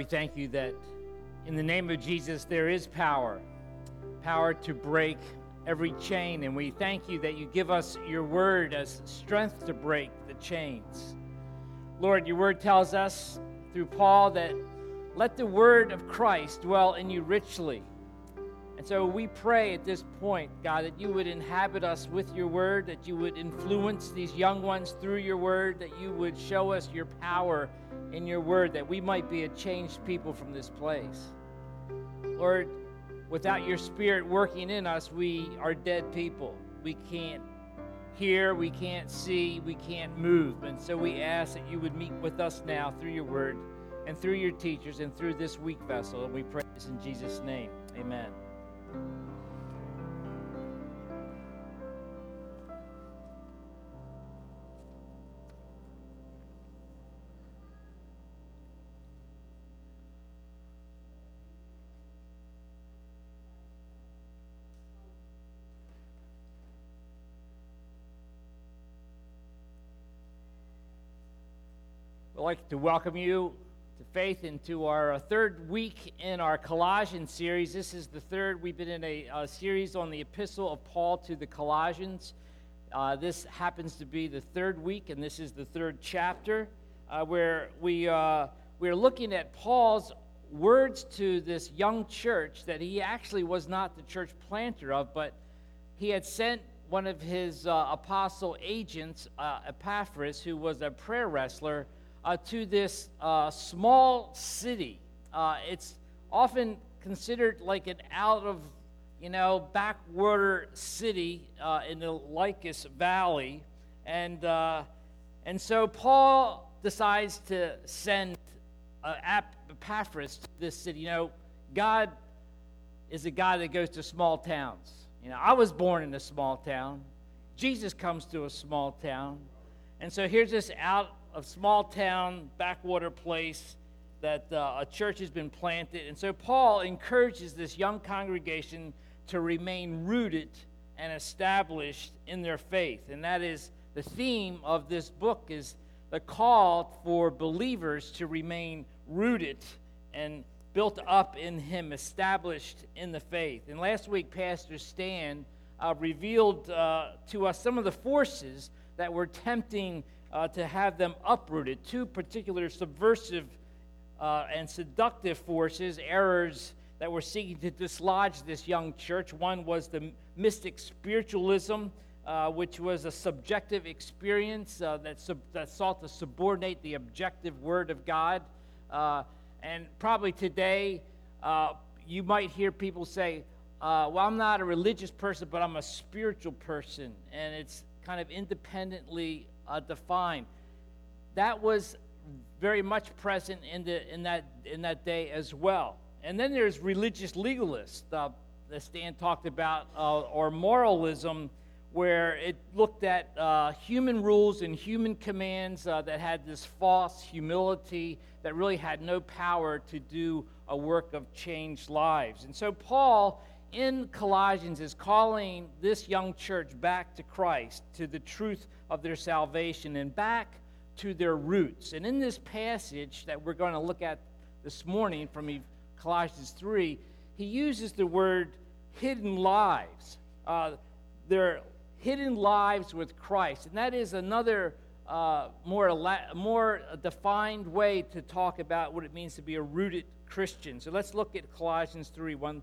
We thank you that in the name of Jesus there is power, power to break every chain. And we thank you that you give us your word as strength to break the chains. Lord, your word tells us through Paul that let the word of Christ dwell in you richly. And so we pray at this point, God, that you would inhabit us with your word, that you would influence these young ones through your word, that you would show us your power in your word, that we might be a changed people from this place. Lord, without your spirit working in us, we are dead people. We can't hear, we can't see, we can't move. And so we ask that you would meet with us now through your word and through your teachers and through this weak vessel. And we pray this in Jesus' name. Amen. I'd like to welcome you to faith into our uh, third week in our Colossians series. This is the third. We've been in a, a series on the epistle of Paul to the Colossians. Uh, this happens to be the third week, and this is the third chapter uh, where we, uh, we're looking at Paul's words to this young church that he actually was not the church planter of, but he had sent one of his uh, apostle agents, uh, Epaphras, who was a prayer wrestler uh, to this uh, small city. Uh, it's often considered like an out of, you know, backwater city uh, in the Lycus Valley. And, uh, and so Paul decides to send uh, Epaphras to this city. You know, God is a guy that goes to small towns. You know, I was born in a small town. Jesus comes to a small town. And so here's this out a small town, backwater place that uh, a church has been planted. And so Paul encourages this young congregation to remain rooted and established in their faith. And that is the theme of this book is the call for believers to remain rooted and built up in him, established in the faith. And last week, Pastor Stan uh, revealed uh, to us some of the forces that were tempting uh, to have them uprooted. Two particular subversive uh, and seductive forces, errors that were seeking to dislodge this young church. One was the mystic spiritualism, uh, which was a subjective experience uh, that, sub- that sought to subordinate the objective word of God. Uh, and probably today, uh, you might hear people say, well, I'm not a religious person, but I'm a spiritual person. And it's kind of independently uh, defined. That was very much present in, the, in, that, in that day as well. And then there's religious legalists uh, that Stan talked about, uh, or moralism, where it looked at uh, human rules and human commands uh, that had this false humility that really had no power to do a work of changed lives. And so Paul in Colossians is calling this young church back to Christ, to the truth of their salvation, and back to their roots. And in this passage that we're going to look at this morning from Colossians 3, he uses the word hidden lives. Uh, their hidden lives with Christ. And that is another uh, more, more defined way to talk about what it means to be a rooted Christian. So let's look at Colossians 3 1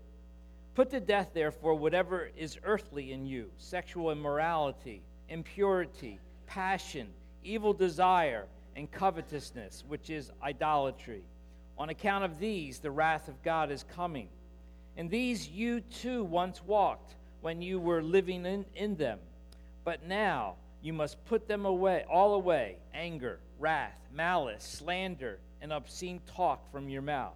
Put to death, therefore, whatever is earthly in you sexual immorality, impurity, passion, evil desire, and covetousness, which is idolatry. On account of these, the wrath of God is coming. And these you too once walked when you were living in, in them. But now you must put them away, all away anger, wrath, malice, slander, and obscene talk from your mouth.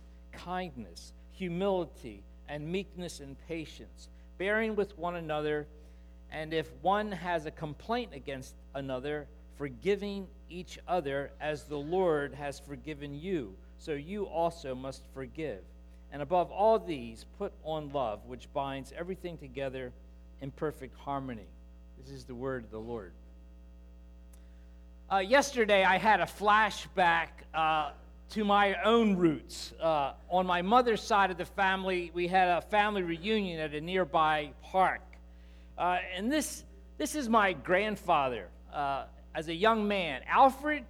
kindness, humility, and meekness and patience, bearing with one another, and if one has a complaint against another, forgiving each other as the Lord has forgiven you, so you also must forgive. And above all these, put on love, which binds everything together in perfect harmony. This is the word of the Lord. Uh, yesterday, I had a flashback uh, to my own roots. Uh, on my mother's side of the family, we had a family reunion at a nearby park. Uh, and this, this is my grandfather uh, as a young man, Alfred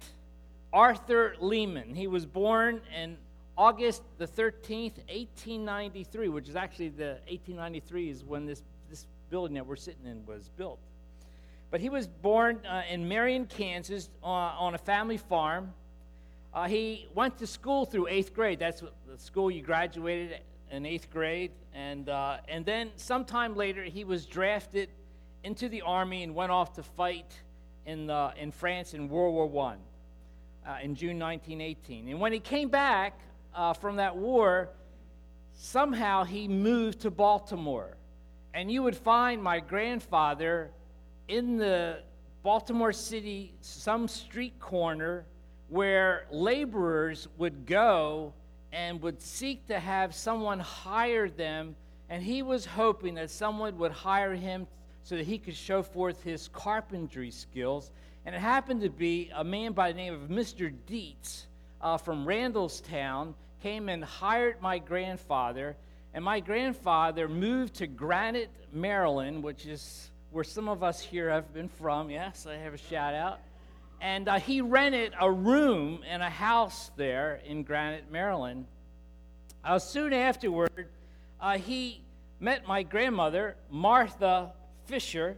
Arthur Lehman. He was born in August the 13th, 1893, which is actually the 1893 is when this, this building that we're sitting in was built. But he was born uh, in Marion, Kansas, uh, on a family farm. Uh, he went to school through eighth grade. That's the school you graduated in eighth grade. And, uh, and then sometime later, he was drafted into the army and went off to fight in, the, in France in World War I uh, in June 1918. And when he came back uh, from that war, somehow he moved to Baltimore. And you would find my grandfather in the Baltimore City, some street corner where laborers would go and would seek to have someone hire them. And he was hoping that someone would hire him so that he could show forth his carpentry skills. And it happened to be a man by the name of Mr. Dietz uh, from Randallstown came and hired my grandfather. And my grandfather moved to Granite, Maryland, which is where some of us here have been from. Yes, I have a shout out. And uh, he rented a room in a house there in Granite, Maryland. Uh, soon afterward, uh, he met my grandmother, Martha Fisher.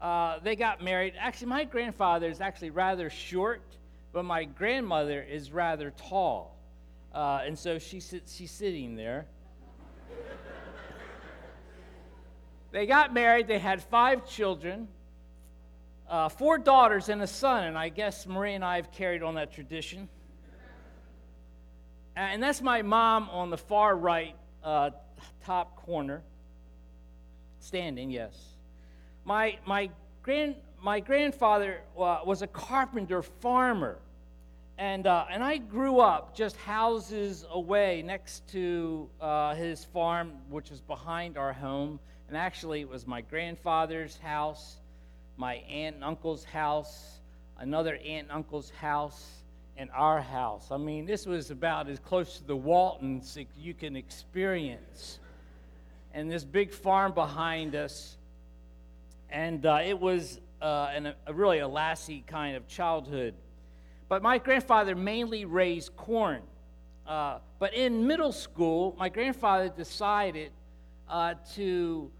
Uh, they got married. Actually, my grandfather is actually rather short, but my grandmother is rather tall. Uh, and so she, she's sitting there. They got married, they had five children, uh, four daughters and a son, and I guess Marie and I have carried on that tradition. And that's my mom on the far right uh, top corner, standing, yes. My, my, grand, my grandfather uh, was a carpenter farmer. And, uh, and I grew up just houses away next to uh, his farm, which was behind our home. And actually, it was my grandfather's house, my aunt and uncle's house, another aunt and uncle's house, and our house. I mean, this was about as close to the Waltons you can experience. And this big farm behind us. And uh, it was uh, an, a really a lassie kind of childhood. But my grandfather mainly raised corn. Uh, but in middle school, my grandfather decided uh, to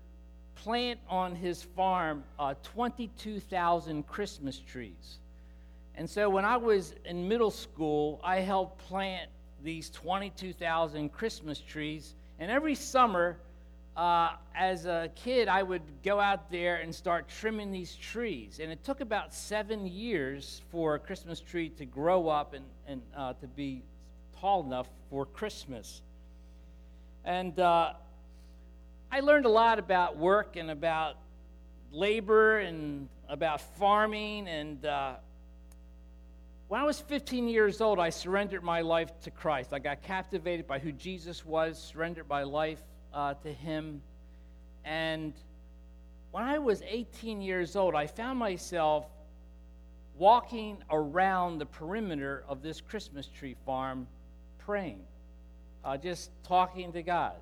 plant on his farm uh, 22,000 Christmas trees. And so when I was in middle school, I helped plant these 22,000 Christmas trees. And every summer, uh, as a kid, I would go out there and start trimming these trees. And it took about seven years for a Christmas tree to grow up and, and uh, to be tall enough for Christmas. And uh, I learned a lot about work and about labor and about farming. And uh, when I was 15 years old, I surrendered my life to Christ. I got captivated by who Jesus was, surrendered my life uh, to Him. And when I was 18 years old, I found myself walking around the perimeter of this Christmas tree farm praying, uh, just talking to God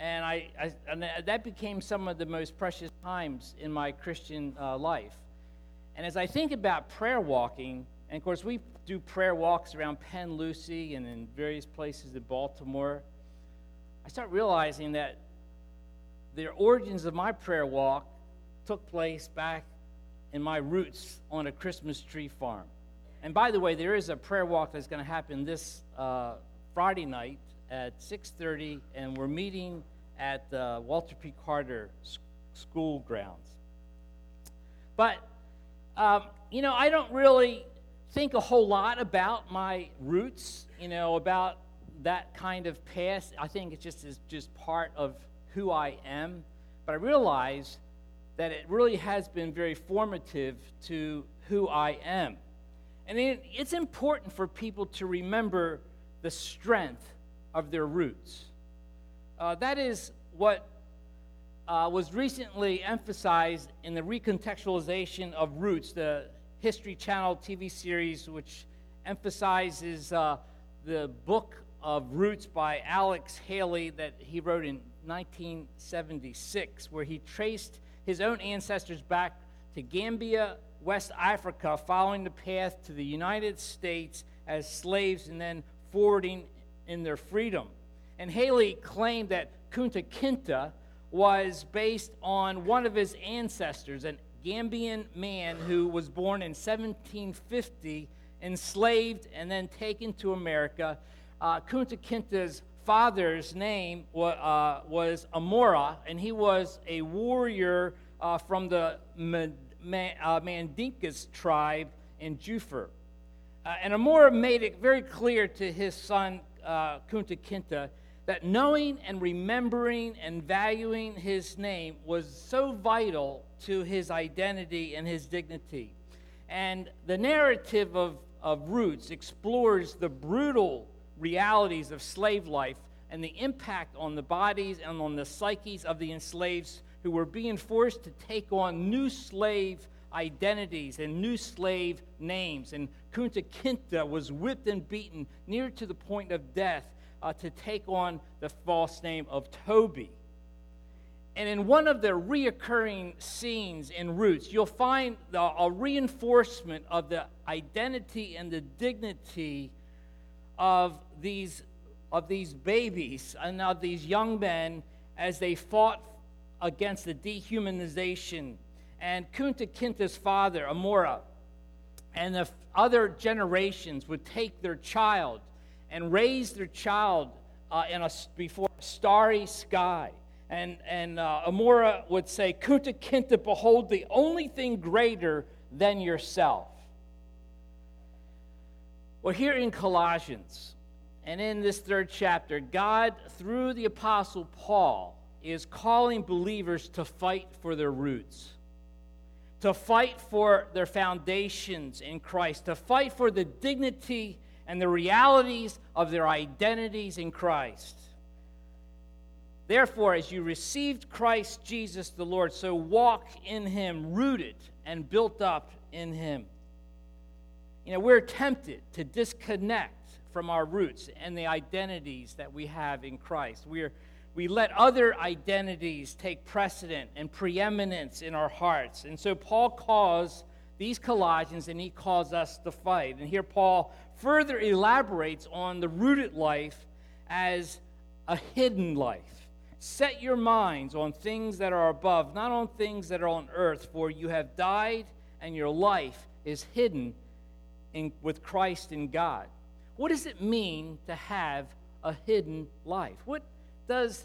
and I, I, and that became some of the most precious times in my Christian uh, life. And as I think about prayer walking And of course, we do prayer walks around Pen Lucy and in various places in Baltimore. I start realizing that the origins of my prayer walk took place back in my roots on a Christmas tree farm. And by the way, there is a prayer walk that's going to happen this uh, Friday night at 6:30, and we're meeting at the Walter P. Carter School grounds. But um, you know, I don't really think a whole lot about my roots. You know, about that kind of past. I think it just is just part of who I am. But I realize that it really has been very formative to who I am. And it's important for people to remember the strength of their roots. Uh, that is what uh, was recently emphasized in the recontextualization of Roots, the History Channel TV series, which emphasizes uh, the book of Roots by Alex Haley that he wrote in 1976, where he traced his own ancestors back to Gambia, West Africa, following the path to the United States as slaves and then forwarding in their freedom. And Haley claimed that Kunta Kinte was based on one of his ancestors, an Gambian man who was born in 1750, enslaved, and then taken to America. Uh, Kunta Kinte's father's name uh, was Omoro, and he was a warrior uh, from the uh, Mandinkas tribe in Juffure. Uh, and Omoro made it very clear to his son, uh, Kunta Kinte, that knowing and remembering and valuing his name was so vital to his identity and his dignity. And the narrative of, of Roots explores the brutal realities of slave life and the impact on the bodies and on the psyches of the enslaved who were being forced to take on new slave identities and new slave names. And Kunta Kinte was whipped and beaten near to the point of death uh, to take on the false name of Toby. And in one of the reoccurring scenes in Roots, you'll find the, a reinforcement of the identity and the dignity of these, of these babies and of these young men as they fought against the dehumanization. And Kunta Kinte's father, Omoro, and the other generations would take their child and raise their child uh, in a, before a starry sky. And, and uh, Omoro would say, Kunta Kinte, behold the only thing greater than yourself. Well, here in Colossians, and in this third chapter, God, through the Apostle Paul, is calling believers to fight for their roots, to fight for their foundations in Christ, to fight for the dignity and the realities of their identities in Christ. Therefore, as you received Christ Jesus the Lord, so walk in him, rooted and built up in him. You know, we're tempted to disconnect from our roots and the identities that we have in Christ. We're we let other identities take precedent and preeminence in our hearts. And so Paul calls these Colossians and he calls us to fight. And here Paul further elaborates on the rooted life as a hidden life. Set your minds on things that are above, not on things that are on earth, for you have died and your life is hidden in, with Christ in God. What does it mean to have a hidden life? What does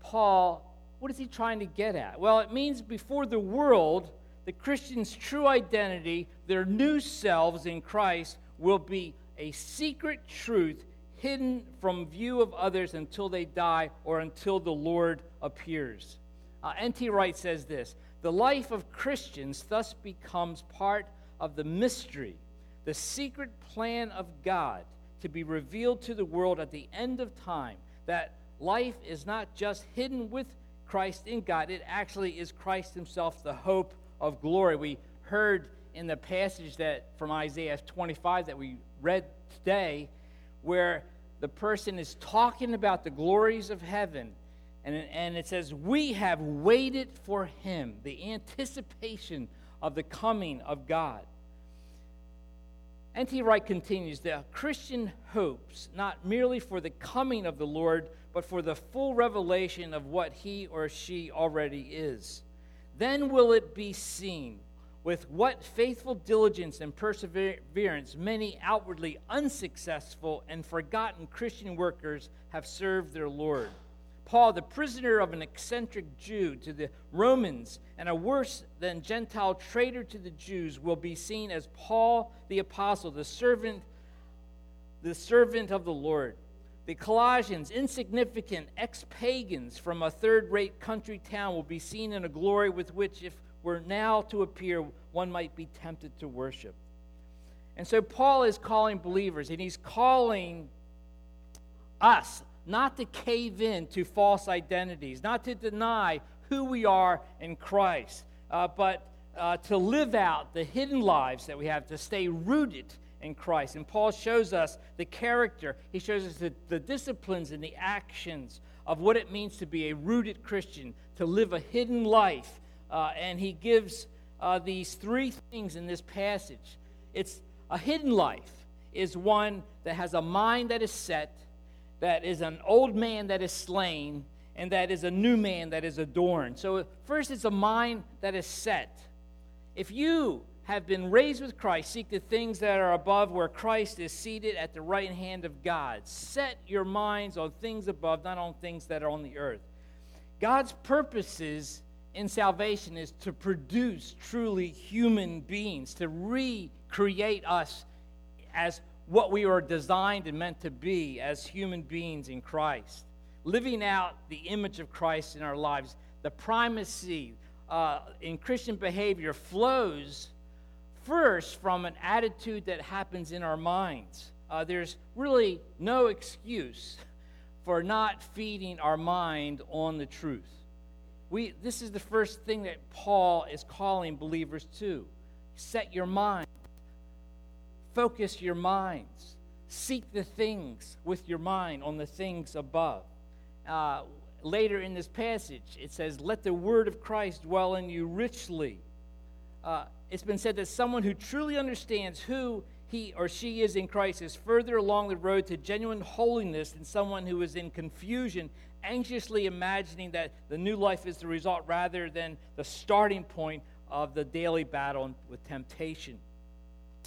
Paul, what is he trying to get at? Well, it means before the world, the Christian's true identity, their new selves in Christ, will be a secret truth hidden from view of others until they die or until the Lord appears. Uh, N.T. Wright says this The life of Christians thus becomes part of the mystery, the secret plan of God to be revealed to the world at the end of time, that life is not just hidden with Christ in God, it actually is Christ Himself, the hope of glory. We heard in the passage that from Isaiah 25 that we read today, where the person is talking about the glories of heaven. And, and it says, We have waited for him, the anticipation of the coming of God. N.T. Wright continues the Christian hopes not merely for the coming of the Lord, but for the full revelation of what he or she already is. Then will it be seen with what faithful diligence and perseverance many outwardly unsuccessful and forgotten Christian workers have served their Lord. Paul, the prisoner of an eccentric Jew to the Romans and a worse than Gentile traitor to the Jews, will be seen as Paul the apostle, the servant, the servant of the Lord. The Colossians, insignificant ex pagans from a third rate country town, will be seen in a glory with which, if were now to appear, one might be tempted to worship. And so Paul is calling believers, and he's calling us not to cave in to false identities, not to deny who we are in Christ, uh, but uh, to live out the hidden lives that we have, to stay rooted in Christ. And Paul shows us the character, he shows us the, the disciplines and the actions of what it means to be a rooted Christian, to live a hidden life. Uh, and he gives uh, these three things in this passage. It's a hidden life is one that has a mind that is set, that is an old man that is slain, and that is a new man that is adorned. So, first, it's a mind that is set. If you have been raised with Christ, seek the things that are above where Christ is seated at the right hand of God. Set your minds on things above, not on things that are on the earth. God's purposes in salvation is to produce truly human beings, to recreate us as what we are designed and meant to be as human beings in Christ. Living out the image of Christ in our lives, the primacy uh, in Christian behavior flows first from an attitude that happens in our minds. Uh, there's really no excuse for not feeding our mind on the truth. We, this is the first thing that Paul is calling believers to. Set your mind, focus your minds, seek the things with your mind on the things above. Uh, later in this passage, it says, Let the word of Christ dwell in you richly. Uh, it's been said that someone who truly understands who he or she is in Christ is further along the road to genuine holiness than someone who is in confusion anxiously imagining that the new life is the result rather than the starting point of the daily battle with temptation.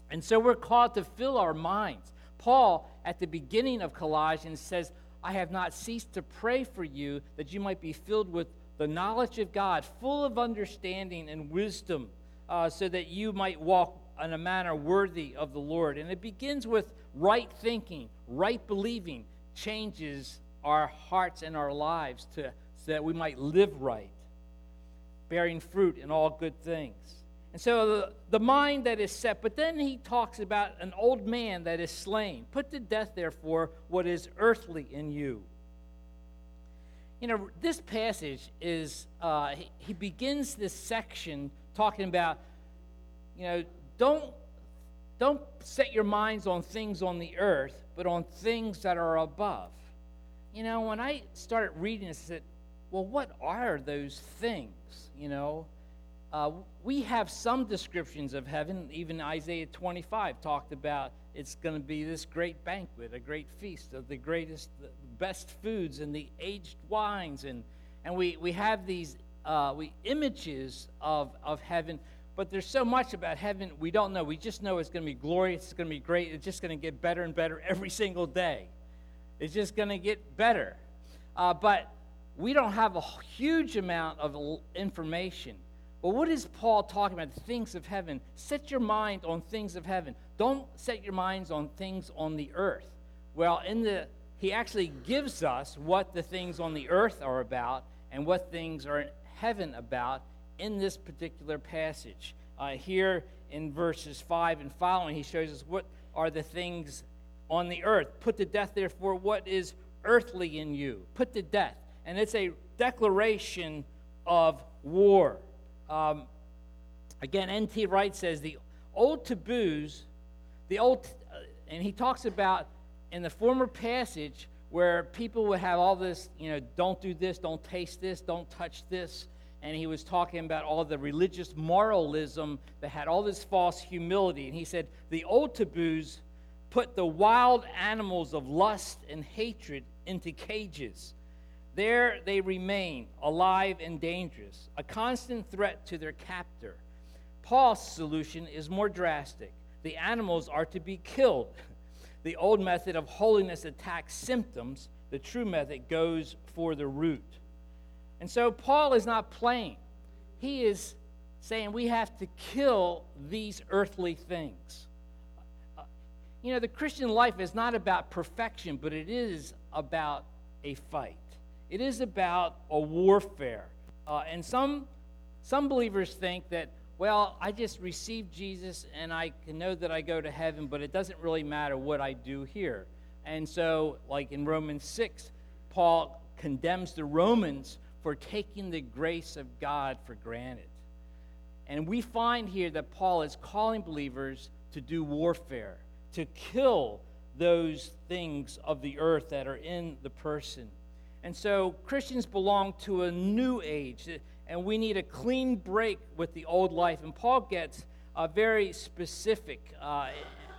And so we're called to fill our minds. Paul, at the beginning of Colossians, says, I have not ceased to pray for you that you might be filled with the knowledge of God, full of understanding and wisdom, uh, so that you might walk in a manner worthy of the Lord. And it begins with right thinking, right believing, changes our hearts and our lives to, so that we might live right, bearing fruit in all good things. And so the, the mind that is set, but then he talks about an old man that is slain. Put to death, therefore, what is earthly in you. You know, this passage is, uh, he, he begins this section talking about, you know, don't, don't set your minds on things on the earth, but on things that are above you know, when I started reading I said, well, what are those things? You know, uh, we have some descriptions of heaven. Even Isaiah 25 talked about it's going to be this great banquet, a great feast of the greatest, the best foods and the aged wines. And, and we, we have these uh, we, images of, of heaven, but there's so much about heaven we don't know. We just know it's going to be glorious, it's going to be great, it's just going to get better and better every single day. It's just going to get better. Uh, but we don't have a huge amount of information. But what is Paul talking about? The things of heaven. Set your mind on things of heaven. Don't set your minds on things on the earth. Well, in the he actually gives us what the things on the earth are about and what things are heaven about in this particular passage. Uh, here in verses 5 and following, he shows us what are the things on the earth. Put to death, therefore, what is earthly in you. Put to death. And it's a declaration of war. Um, again, N.T. Wright says the old taboos, the old, uh, and he talks about in the former passage where people would have all this, you know, don't do this, don't taste this, don't touch this. and he was talking about all the religious moralism that had all this false humility. And he said, The old taboos put the wild animals of lust and hatred into cages. There they remain, alive and dangerous, a constant threat to their captor. Paul's solution is more drastic. The animals are to be killed. The old method of holiness attacks symptoms, the true method goes for the root. And so Paul is not playing. He is saying we have to kill these earthly things. You know, the Christian life is not about perfection, but it is about a fight. It is about a warfare. Uh, and some, some believers think that, well, I just received Jesus and I can know that I go to heaven, but it doesn't really matter what I do here. And so, like in Romans 6, Paul condemns the Romans for taking the grace of God for granted. And we find here that Paul is calling believers to do warfare, to kill those things of the earth that are in the person. And so Christians belong to a new age, and we need a clean break with the old life. And Paul gets uh, very specific uh,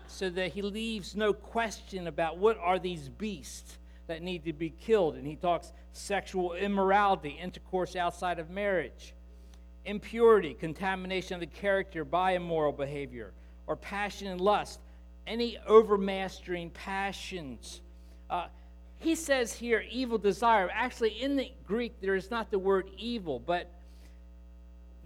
so that he leaves no question about what are these beasts that need to be killed. And he talks sexual immorality, intercourse outside of marriage, impurity, contamination of the character by immoral behavior, or passion and lust, any overmastering passions. Uh, he says here evil desire. Actually, in the Greek, there is not the word evil, but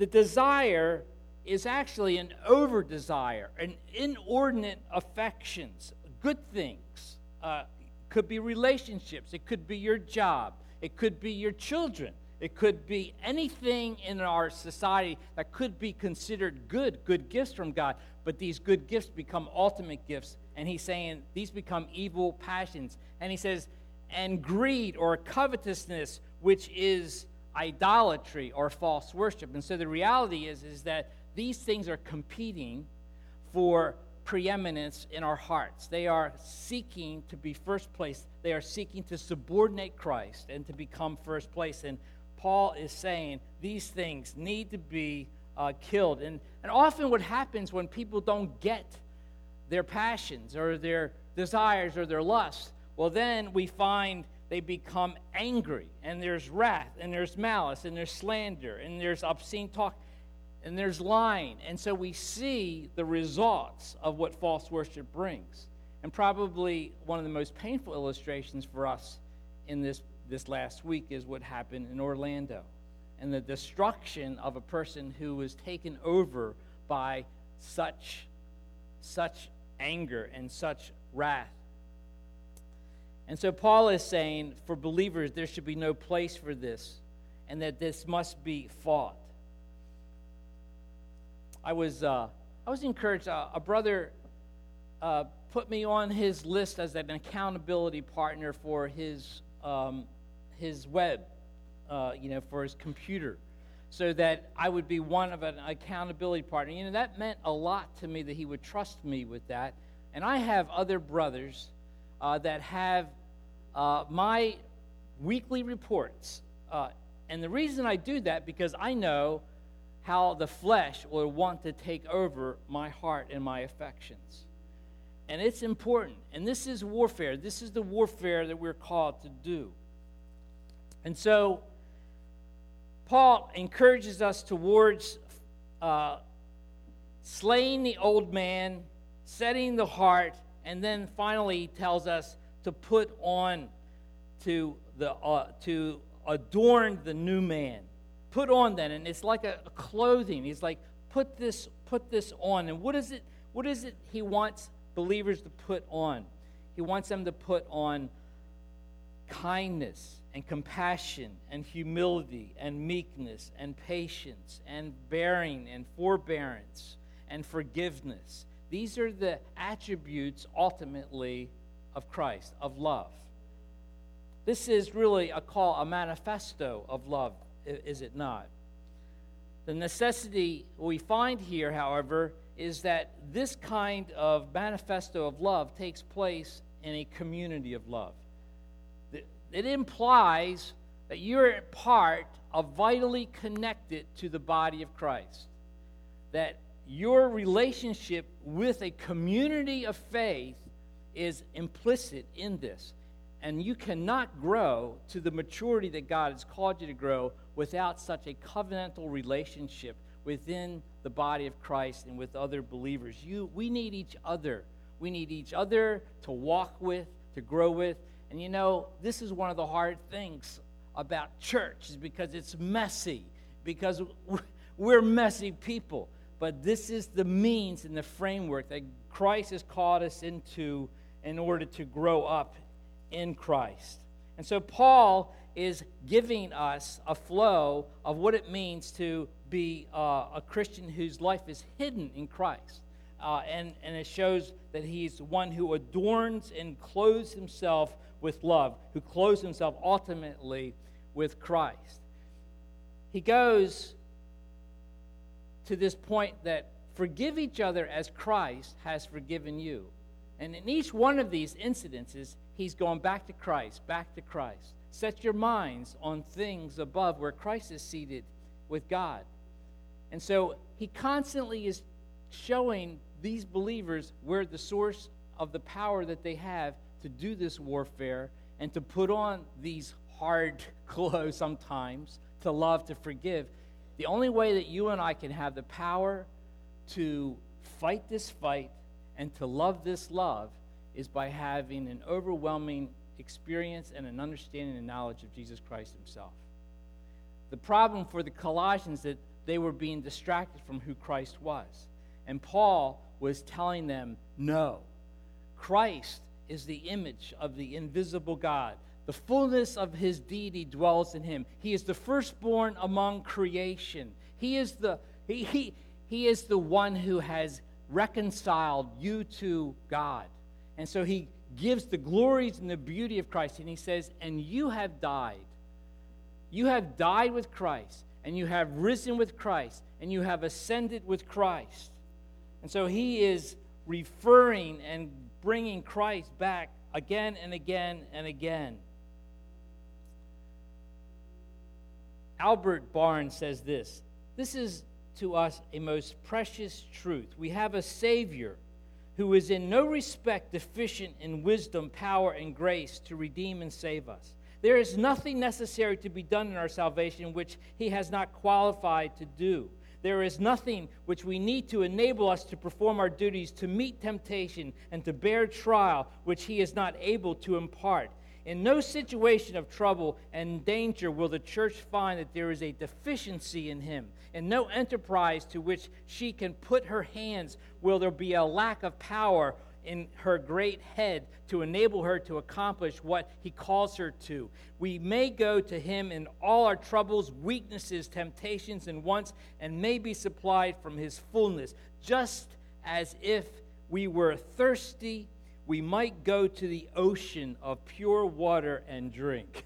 the desire is actually an over desire, an inordinate affections, good things. Uh, could be relationships, it could be your job, it could be your children, it could be anything in our society that could be considered good, good gifts from God. But these good gifts become ultimate gifts. And he's saying these become evil passions. And he says, and greed or covetousness, which is idolatry or false worship. And so the reality is, is that these things are competing for preeminence in our hearts. They are seeking to be first place. They are seeking to subordinate Christ and to become first place. And Paul is saying these things need to be uh, killed. And, and often what happens when people don't get their passions or their desires or their lusts, well, then we find they become angry, and there's wrath, and there's malice, and there's slander, and there's obscene talk and there's lying. And so we see the results of what false worship brings. And probably one of the most painful illustrations for us in this, this last week is what happened in Orlando and the destruction of a person who was taken over by such, such anger and such wrath. And so Paul is saying for believers, there should be no place for this, and that this must be fought. I was, uh, I was encouraged. Uh, a brother uh, put me on his list as an accountability partner for his, um, his web, uh, you know, for his computer, so that I would be one of an accountability partner. You know, that meant a lot to me that he would trust me with that. And I have other brothers uh, that have uh, my weekly reports. and the reason I do that because I know how the flesh will want to take over my heart and my affections. And it's important. And this is warfare. This is the warfare that we're called to do. And so, Paul encourages us towards uh, slaying the old man, setting the heart, and then finally tells us to put on to the uh, to adorn the new man. Put on then and it's like a, a, clothing. He's like put this put this on. And what is it what is it he wants believers to put on? He wants them to put on kindness and compassion and humility and meekness and patience and bearing and forbearance and forgiveness. These are the attributes ultimately of christ of love this is really a call a manifesto of love is it not? The necessity we find here, however, is that this kind of manifesto of love takes place in a community of love. It implies that you're part are vitally connected to the body of Christ. That your relationship with a community of faith is implicit in this. And you cannot grow to the maturity that God has called you to grow without such a covenantal relationship within the body of Christ and with other believers. You, we need each other. We need each other to walk with, to grow with. And you know, this is one of the hard things about church is because it's messy, because we're messy people. But this is the means and the framework that Christ has called us into in order to grow up in Christ. And so Paul is giving us a flow of what it means to be uh, a Christian whose life is hidden in Christ. Uh, and, and it shows that he's one who adorns and clothes himself with love, who clothes himself ultimately with Christ. He goes to this point that forgive each other as Christ has forgiven you. And in each one of these incidences, he's going back to Christ, back to Christ. Set your minds on things above where Christ is seated with God. And so he constantly is showing these believers where the source of the power that they have to do this warfare and to put on these hard clothes sometimes, to love, to forgive. The only way that you and I can have the power to fight this fight and to love this love is by having an overwhelming experience and an understanding and knowledge of Jesus Christ himself. The problem for the Colossians that they were being distracted from who Christ was. And Paul was telling them, no, Christ is the image of the invisible God. The fullness of his deity dwells in him. He is the firstborn among creation. He is the, he, he, he is the one who has reconciled you to God. And so he gives the glories and the beauty of Christ. And he says, And you have died. You have died with Christ, and you have risen with Christ, and you have ascended with Christ. And so he is referring and bringing Christ back again and again and again. Albert Barnes says this This is to us a most precious truth. We have a Savior who is in no respect deficient in wisdom, power, and grace to redeem and save us. There is nothing necessary to be done in our salvation which he has not qualified to do. There is nothing which we need to enable us to perform our duties, to meet temptation, and to bear trial which he is not able to impart. In no situation of trouble and danger will the church find that there is a deficiency in him. In no enterprise to which she can put her hands will there be a lack of power in her great head to enable her to accomplish what he calls her to. We may go to him in all our troubles, weaknesses, temptations, and wants, and may be supplied from his fullness, just as if we were thirsty we might go to the ocean of pure water and drink.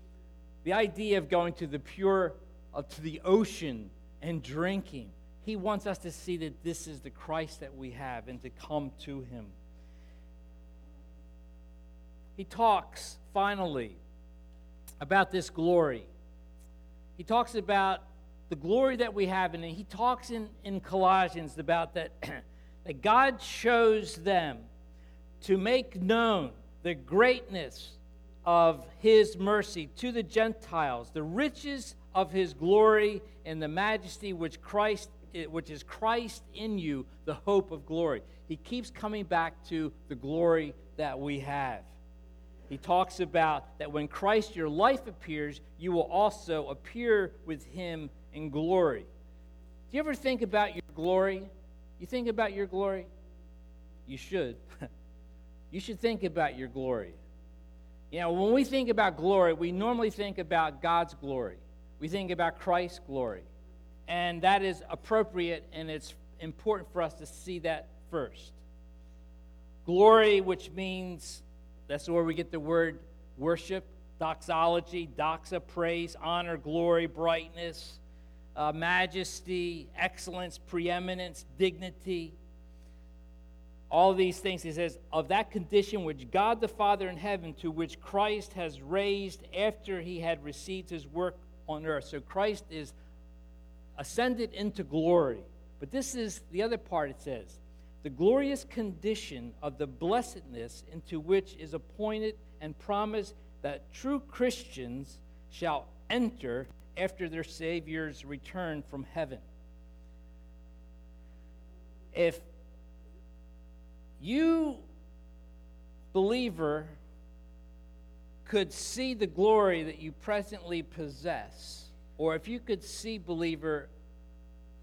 the idea of going to the pure, uh, to the ocean and drinking. He wants us to see that this is the Christ that we have and to come to him. He talks finally about this glory. He talks about the glory that we have, and he talks in, in Colossians about that, that God shows them to make known the greatness of his mercy to the Gentiles, the riches of his glory and the majesty which Christ eh, which is Christ in you, the hope of glory. He keeps coming back to the glory that we have. He talks about that when Christ your life appears, you will also appear with him in glory. Do you ever think about your glory? You think about your glory? You should. you should think about your glory. You know, when we think about glory, we normally think about God's glory. We think about Christ's glory. And that is appropriate, and it's important for us to see that first. Glory, which means that's where we get the word worship, doxology, doxa, praise, honor, glory, brightness, uh, majesty, excellence, preeminence, dignity all these things. He says, Of that condition which God the Father in heaven, to which Christ has raised after he had received his work on earth. So Christ is ascended into glory. But this is the other part it says the glorious condition of the blessedness into which is appointed and promised that true Christians shall enter after their Savior's return from heaven. If you, believer, could see the glory that you presently possess, or if you could see, believer,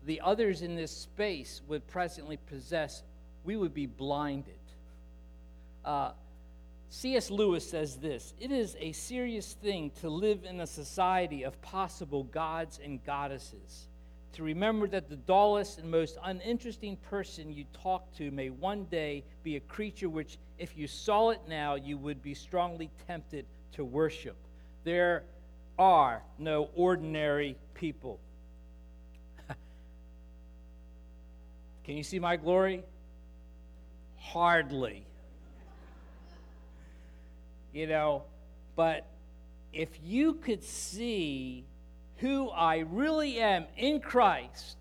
the others in this space would presently possess, we would be blinded. Uh, C.S. Lewis says this It is a serious thing to live in a society of possible gods and goddesses. To remember that the dullest and most uninteresting person you talk to may one day be a creature which, if you saw it now, you would be strongly tempted to worship. There are no ordinary people. Can you see my glory? Hardly. You know, but if you could see who I really am in Christ,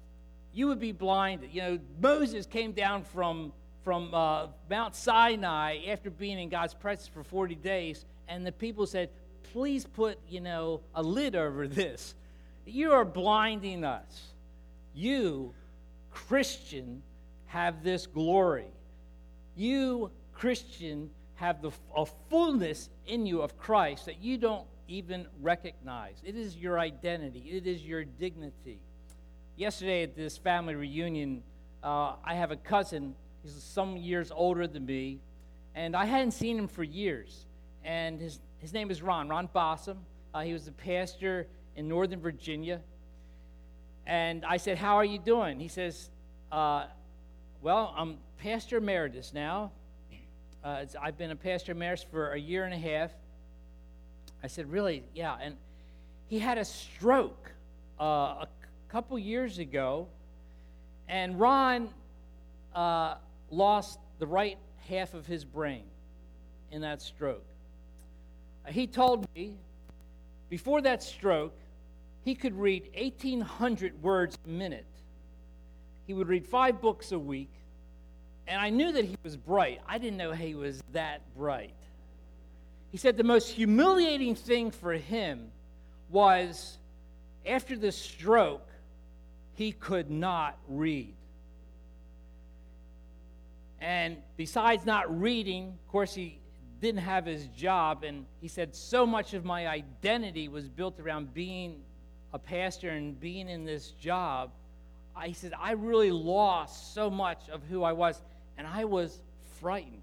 you would be blinded. You know, Moses came down from, from uh, Mount Sinai after being in God's presence for 40 days, and the people said, Please put, you know, a lid over this. You are blinding us. You Christian, have this glory. You, Christian, have the, a fullness in you of Christ that you don't even recognize. It is your identity, it is your dignity. Yesterday at this family reunion, uh, I have a cousin. He's some years older than me, and I hadn't seen him for years. And his, his name is Ron, Ron Bossum. Uh, he was a pastor in Northern Virginia. And I said, How are you doing? He says, uh, Well, I'm pastor emeritus now. Uh, I've been a pastor emeritus for a year and a half. I said, Really? Yeah. And he had a stroke uh, a couple years ago, and Ron uh, lost the right half of his brain in that stroke. He told me before that stroke, he could read 1,800 words a minute. He would read five books a week. And I knew that he was bright. I didn't know he was that bright. He said the most humiliating thing for him was after the stroke, he could not read. And besides not reading, of course, he didn't have his job. And he said, so much of my identity was built around being a pastor and being in this job, I said, I really lost so much of who I was, and I was frightened.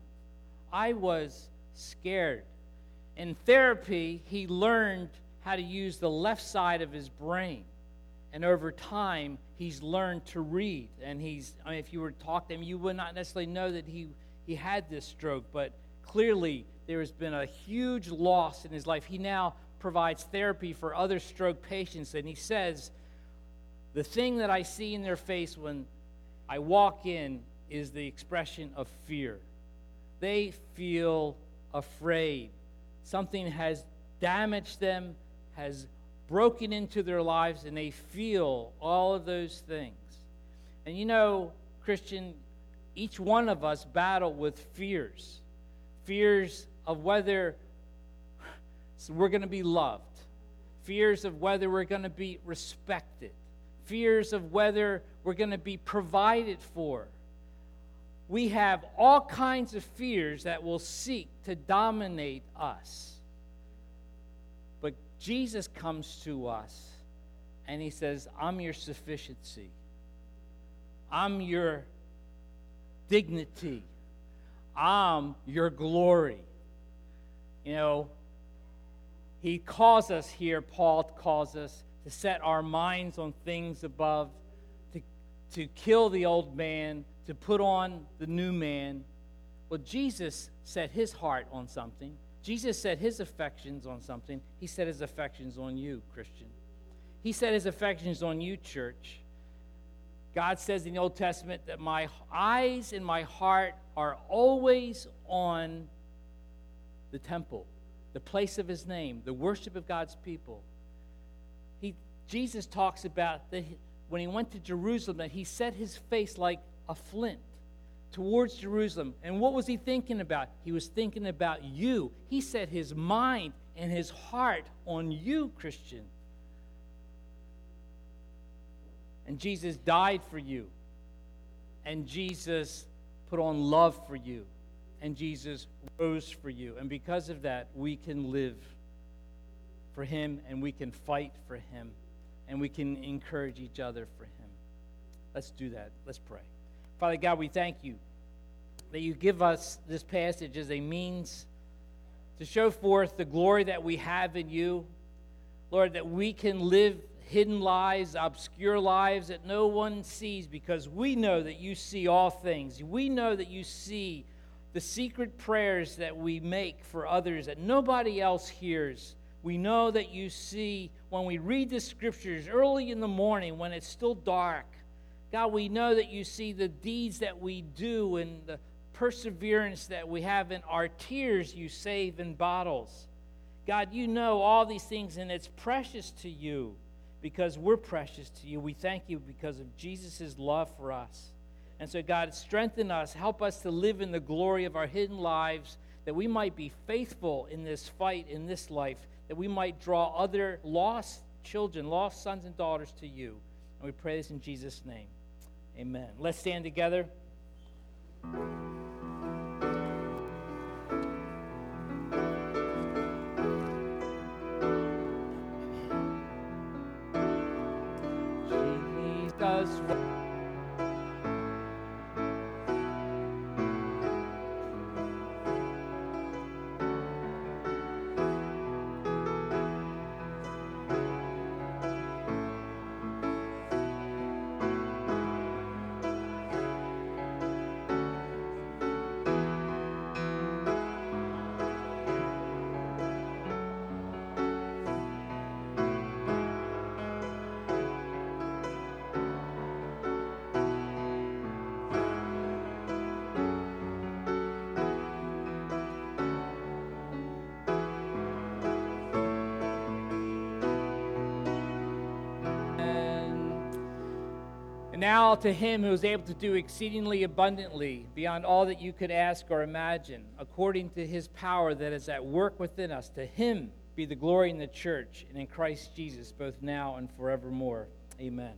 I was scared. In therapy, he learned how to use the left side of his brain. And over time, he's learned to read. And he's, I mean, if you were to talk to him, you would not necessarily know that he, he had this stroke, but clearly there has been a huge loss in his life. He now provides therapy for other stroke patients, and he says, The thing that I see in their face when I walk in is the expression of fear. They feel afraid. Something has damaged them, has broken into their lives, and they feel all of those things. And you know, Christian, each one of us battle with fears fears of whether we're going to be loved, fears of whether we're going to be respected, fears of whether we're going to be provided for. We have all kinds of fears that will seek to dominate us. Jesus comes to us and he says, I'm your sufficiency, I'm your dignity, I'm your glory. You know, he calls us here, Paul calls us, to set our minds on things above, to, to kill the old man, to put on the new man. Well, Jesus set his heart on something. Jesus set his affections on something. He set his affections on you, Christian. He set his affections on you, church. God says in the Old Testament that my eyes and my heart are always on the temple the place of his name, the worship of God's people. he, Jesus talks about that when he went to Jerusalem, that he set his face like a flint towards Jerusalem. And what was he thinking about? He was thinking about you. He set his mind and his heart on you, Christian. And Jesus died for you. And Jesus put on love for you. And Jesus rose for you. And because of that, we can live for him and we can fight for him and we can encourage each other for him. Let's do that. Let's pray. Father God, we thank you that you give us this passage as a means to show forth the glory that we have in you. Lord, that we can live hidden lives, obscure lives that no one sees because we know that you see all things. We know that you see the secret prayers that we make for others that nobody else hears. We know that you see when we read the scriptures early in the morning when it's still dark. God, we know that you see the deeds that we do and the perseverance that we have in our tears you save in bottles. God, you know all these things and it's precious to you because we're precious to you. We thank you because of Jesus' love for us. And so, God, strengthen us. Help us to live in the glory of our hidden lives, that we might be faithful in this fight, in this life, that we might draw other lost children, lost sons and daughters to you. And we pray this in Jesus' name. Amen. Let's stand together. Now to him who is able to do exceedingly abundantly beyond all that you could ask or imagine, according to his power that is at work within us, to him be the glory in the church and in Christ Jesus, both now and forevermore. Amen.